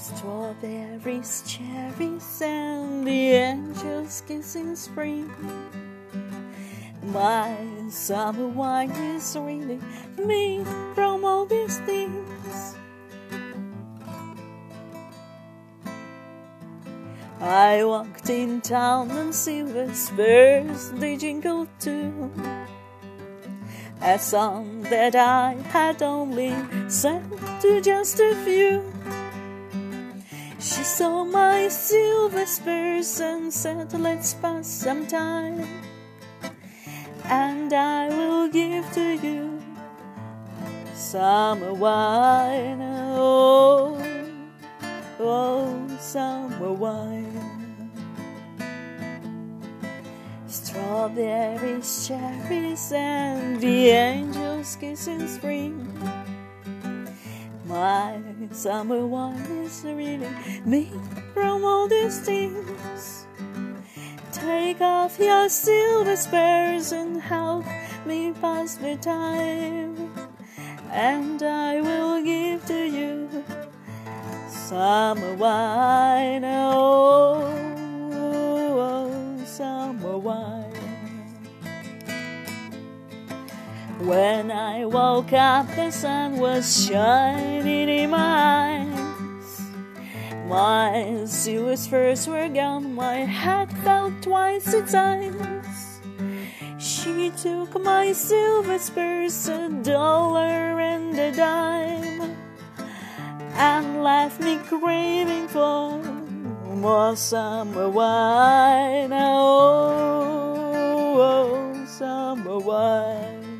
Strawberries, cherries, and the angels kissing spring. My summer wine is really me from all these things. I walked in town and silver spurs they jingled too. A song that I had only sung to just a few. She saw my silver spurs and said, Let's pass some time. And I will give to you summer wine. Oh, oh, summer wine. Strawberries, cherries, and the angels kissing spring. My summer wine is really me from all these things. Take off your silver spurs and help me pass the time, and I will give to you summer wine. When I woke up, the sun was shining in my eyes. My silver spurs were gone, my head felt twice its size. She took my silver spurs, a dollar and a dime, and left me craving for more summer wine. Oh, oh summer wine.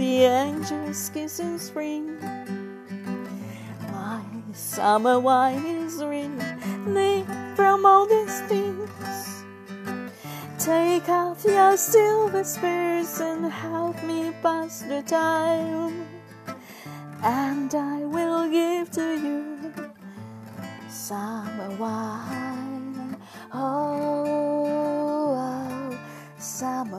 the angels kiss kissing spring. My summer wine is really from all these things. Take off your silver spurs and help me pass the time, and I will give to you summer wine. Oh, oh summer.